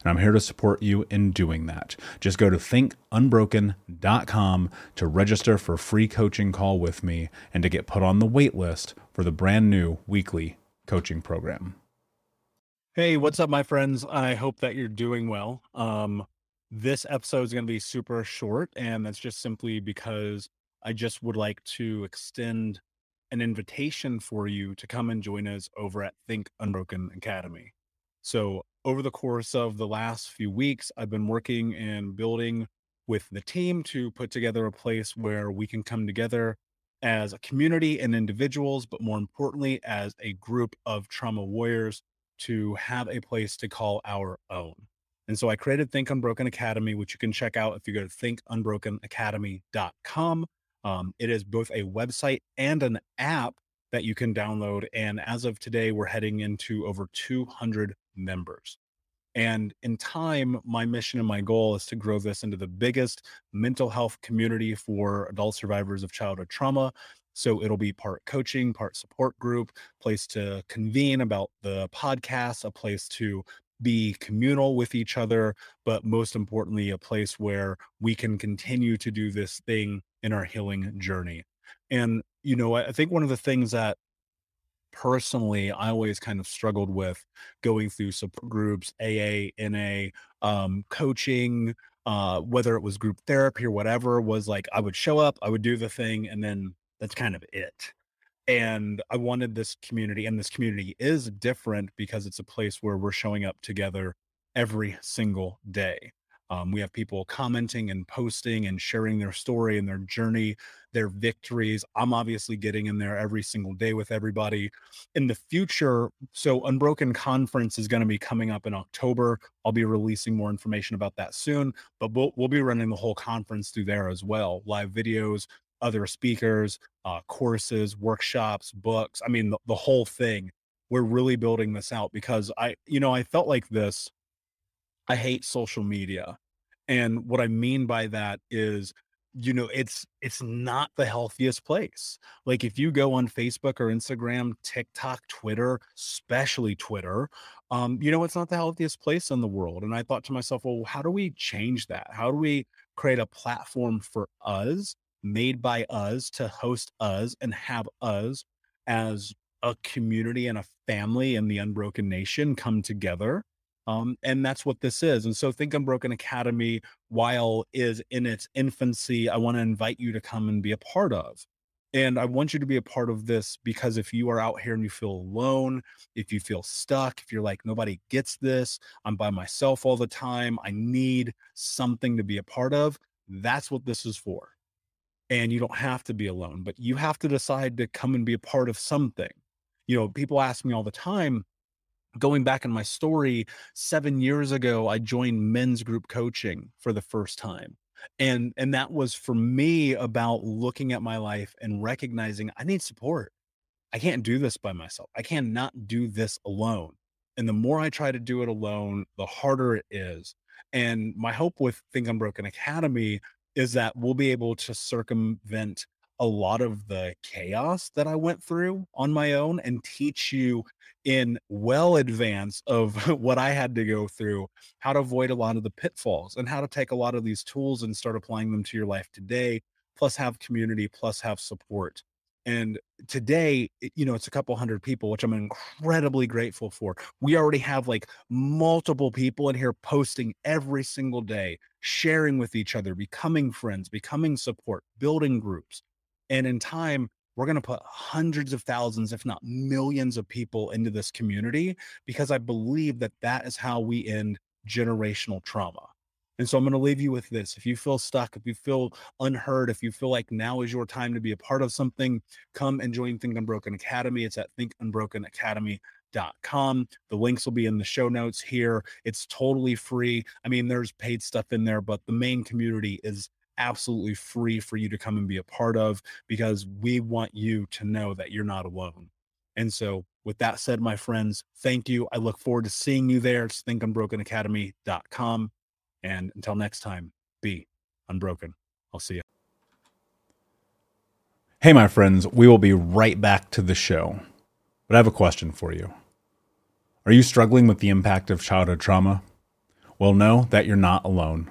and I'm here to support you in doing that. Just go to thinkunbroken.com to register for a free coaching call with me and to get put on the wait list for the brand new weekly coaching program. Hey, what's up, my friends? I hope that you're doing well. Um, This episode is going to be super short, and that's just simply because I just would like to extend an invitation for you to come and join us over at Think Unbroken Academy. So, over the course of the last few weeks, I've been working and building with the team to put together a place where we can come together as a community and individuals, but more importantly, as a group of trauma warriors to have a place to call our own. And so I created Think Unbroken Academy, which you can check out if you go to thinkunbrokenacademy.com. Um, it is both a website and an app that you can download. And as of today, we're heading into over 200 members. And in time, my mission and my goal is to grow this into the biggest mental health community for adult survivors of childhood trauma. So it'll be part coaching, part support group, place to convene about the podcast, a place to be communal with each other, but most importantly, a place where we can continue to do this thing in our healing journey. And, you know, I think one of the things that personally I always kind of struggled with going through support groups, AA, NA, um, coaching, uh, whether it was group therapy or whatever, was like I would show up, I would do the thing, and then that's kind of it. And I wanted this community, and this community is different because it's a place where we're showing up together every single day. Um, we have people commenting and posting and sharing their story and their journey, their victories. I'm obviously getting in there every single day with everybody. In the future, so Unbroken Conference is going to be coming up in October. I'll be releasing more information about that soon, but we'll, we'll be running the whole conference through there as well live videos, other speakers, uh, courses, workshops, books. I mean, the, the whole thing. We're really building this out because I, you know, I felt like this I hate social media. And what I mean by that is, you know, it's it's not the healthiest place. Like if you go on Facebook or Instagram, TikTok, Twitter, especially Twitter, um, you know, it's not the healthiest place in the world. And I thought to myself, well, how do we change that? How do we create a platform for us, made by us to host us and have us as a community and a family in the unbroken nation come together um, and that's what this is. And so Think Unbroken Academy, while is in its infancy, I want to invite you to come and be a part of. And I want you to be a part of this because if you are out here and you feel alone, if you feel stuck, if you're like, nobody gets this, I'm by myself all the time, I need something to be a part of, that's what this is for. And you don't have to be alone, but you have to decide to come and be a part of something. You know, people ask me all the time, going back in my story, seven years ago, I joined men's group coaching for the first time. And and that was for me about looking at my life and recognizing I need support. I can't do this by myself. I cannot do this alone. And the more I try to do it alone, the harder it is. And my hope with Think Unbroken Academy is that we'll be able to circumvent a lot of the chaos that I went through on my own and teach you in well advance of what I had to go through, how to avoid a lot of the pitfalls and how to take a lot of these tools and start applying them to your life today, plus have community, plus have support. And today, you know, it's a couple hundred people, which I'm incredibly grateful for. We already have like multiple people in here posting every single day, sharing with each other, becoming friends, becoming support, building groups. And in time, we're going to put hundreds of thousands, if not millions of people into this community because I believe that that is how we end generational trauma. And so I'm going to leave you with this. If you feel stuck, if you feel unheard, if you feel like now is your time to be a part of something, come and join Think Unbroken Academy. It's at thinkunbrokenacademy.com. The links will be in the show notes here. It's totally free. I mean, there's paid stuff in there, but the main community is absolutely free for you to come and be a part of because we want you to know that you're not alone. And so, with that said, my friends, thank you. I look forward to seeing you there. It's thinkunbrokenacademy.com. And until next time, be unbroken. I'll see you. Hey, my friends, we will be right back to the show. But I have a question for you. Are you struggling with the impact of childhood trauma? Well, know that you're not alone.